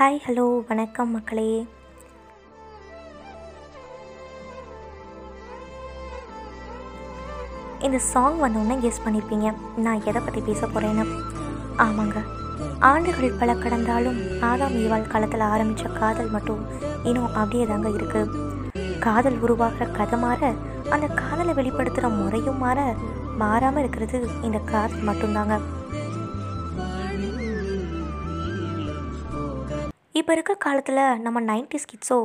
Hi hello வணக்கம் மக்களே. இந்த சாங் வந்தோடனே கெஸ் பண்ணியிருப்பீங்க நான் எதை பற்றி பேச போகிறேன்னு ஆமாங்க. ஆண்டுகள் பல கடந்தாலும் ஆதாம் ஈவாள் காலத்தில் ஆரம்பித்த காதல் மட்டும் இன்னும் அப்படியே தாங்க இருக்குது காதல் உருவாகிற கதை மாற அந்த காதலை வெளிப்படுத்துகிற முறையும் மாற மாறாமல் இருக்கிறது இந்த காதல் மட்டும்தாங்க. இப்போ இருக்க காலத்தில் நம்ம நைன்டிஸ் கிட்ஸோ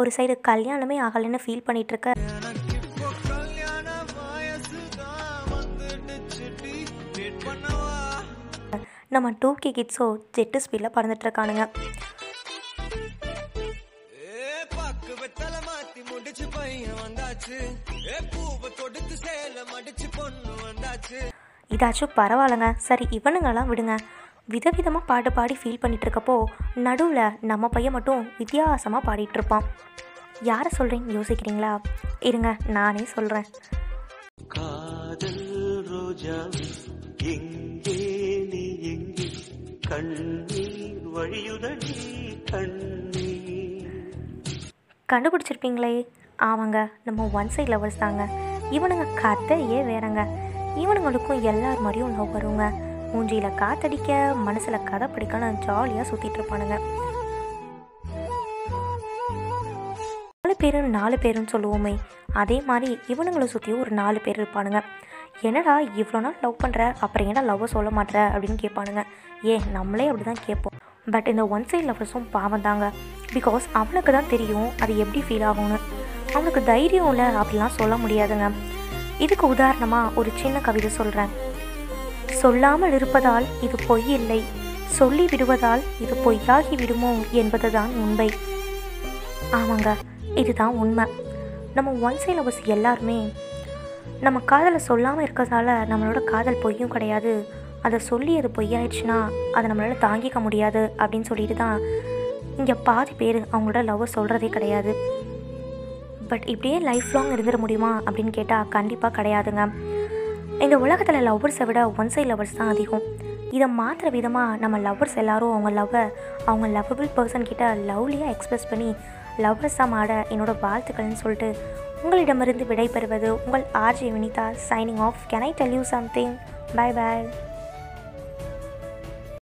ஒரு சைடு கல்யாணமே ஆகலைன்னு ஃபீல் பண்ணிட்டு இருக்க நம்ம டூ கே கிட்ஸோ ஜெட்டு ஸ்பீடில் பறந்துட்டு இருக்கானுங்க வந்தாச்சு இதாச்சும் பரவாயில்லங்க. சரி இவனுங்கெல்லாம் விடுங்க. விதவிதமாக பாட்டு பாடி ஃபீல் பண்ணிட்டு இருக்கப்போ நடுவில் நம்ம பையன் மட்டும் வித்தியாசமாக பாடிட்டு இருப்பான் யாரை சொல்கிறேன்னு யோசிக்கிறீங்களா? இருங்க நானே சொல்கிறேன் காதல் ரோஜா எங்கே நீ எங்கே? கண்ணீர் வழியுதடி கண்ணீர். கண்டுபிடிச்சிருப்பீங்களே ஆமாங்க நம்ம ஒன் சைட் லவர்ஸ் தாங்க. இவனுங்க கதையே வேறங்க. இவனுங்களுக்கும் எல்லார் மாதிரியும் லவ் வருங்க. மூஞ்சியில் காத்தடிக்க மனசில் கதை பிடிக்கணும் ஜாலியாக சுற்றிட்டு இருப்பானுங்க. நாலு பேரும் நாலு பேருன்னு சொல்லுவோமே. அதே மாதிரி இவனுங்களை சுற்றியும் ஒரு நாலு பேர் இருப்பானுங்க. என்னடா இவ்வளோ நாள் லவ் பண்ணுற அப்புறம் என்ன லவ்வை சொல்ல மாட்ற? அப்படின்னு கேட்பானுங்க. ஏன் நம்மளே அப்படி தான் கேட்போம். பட் இந்த ஒன் சைட் லவ்வர்ஸும் பாவம் தாங்க. பிகாஸ் அவனுக்கு தான் தெரியும் அது எப்படி ஃபீல் ஆகும்னு. அவனுக்கு தைரியம் இல்லை அப்படிலாம் சொல்ல முடியாதுங்க. இதுக்கு உதாரணமாக ஒரு சின்ன கவிதை சொல்கிறேன் சொல்லாமல் இருப்பதால் இது பொய் இல்லை சொல்லி விடுவதால் இது பொய்யாகி விடுமோ என்பதுதான் உண்மை. ஆமாங்க இதுதான் உண்மை. நம்ம ஒன் சைட் லவர்ஸ் எல்லாருமே நம்ம காதலை சொல்லாமல் இருக்கிறதால நம்மளோட காதல் பொய்யும் கிடையாது. அதை சொல்லி அது பொய்யாயிடுச்சுன்னா அதை நம்மளால் தாங்கிக்க முடியாது அப்படின்னு சொல்லிட்டு தான் இங்கே பாதி பேர் அவங்களோட லவ்வை சொல்கிறதே கிடையாது. பட் இப்படியே லைஃப் லாங் இருந்துட முடியுமா அப்படின்னு கேட்டால் கண்டிப்பாக கிடையாதுங்க. இந்த உலகத்தில் லவ்வர்ஸை விட ஒன் சைட் லவ்வர்ஸ் தான் அதிகம். இதை மாற்றுற விதமாக நம்ம லவ்வர்ஸ் எல்லாரும் அவங்க லவ்வை அவங்க லவ்வபிள் பர்சன் கிட்ட லவ்லியாக எக்ஸ்பிரஸ் பண்ணி லவ்வர்ஸாக மாட என்னோட வாழ்த்துக்கள்னு சொல்லிட்டு உங்களிடமிருந்து விடைபெறுவது உங்கள் RJ Vinitha signing off can I tell you something bye bye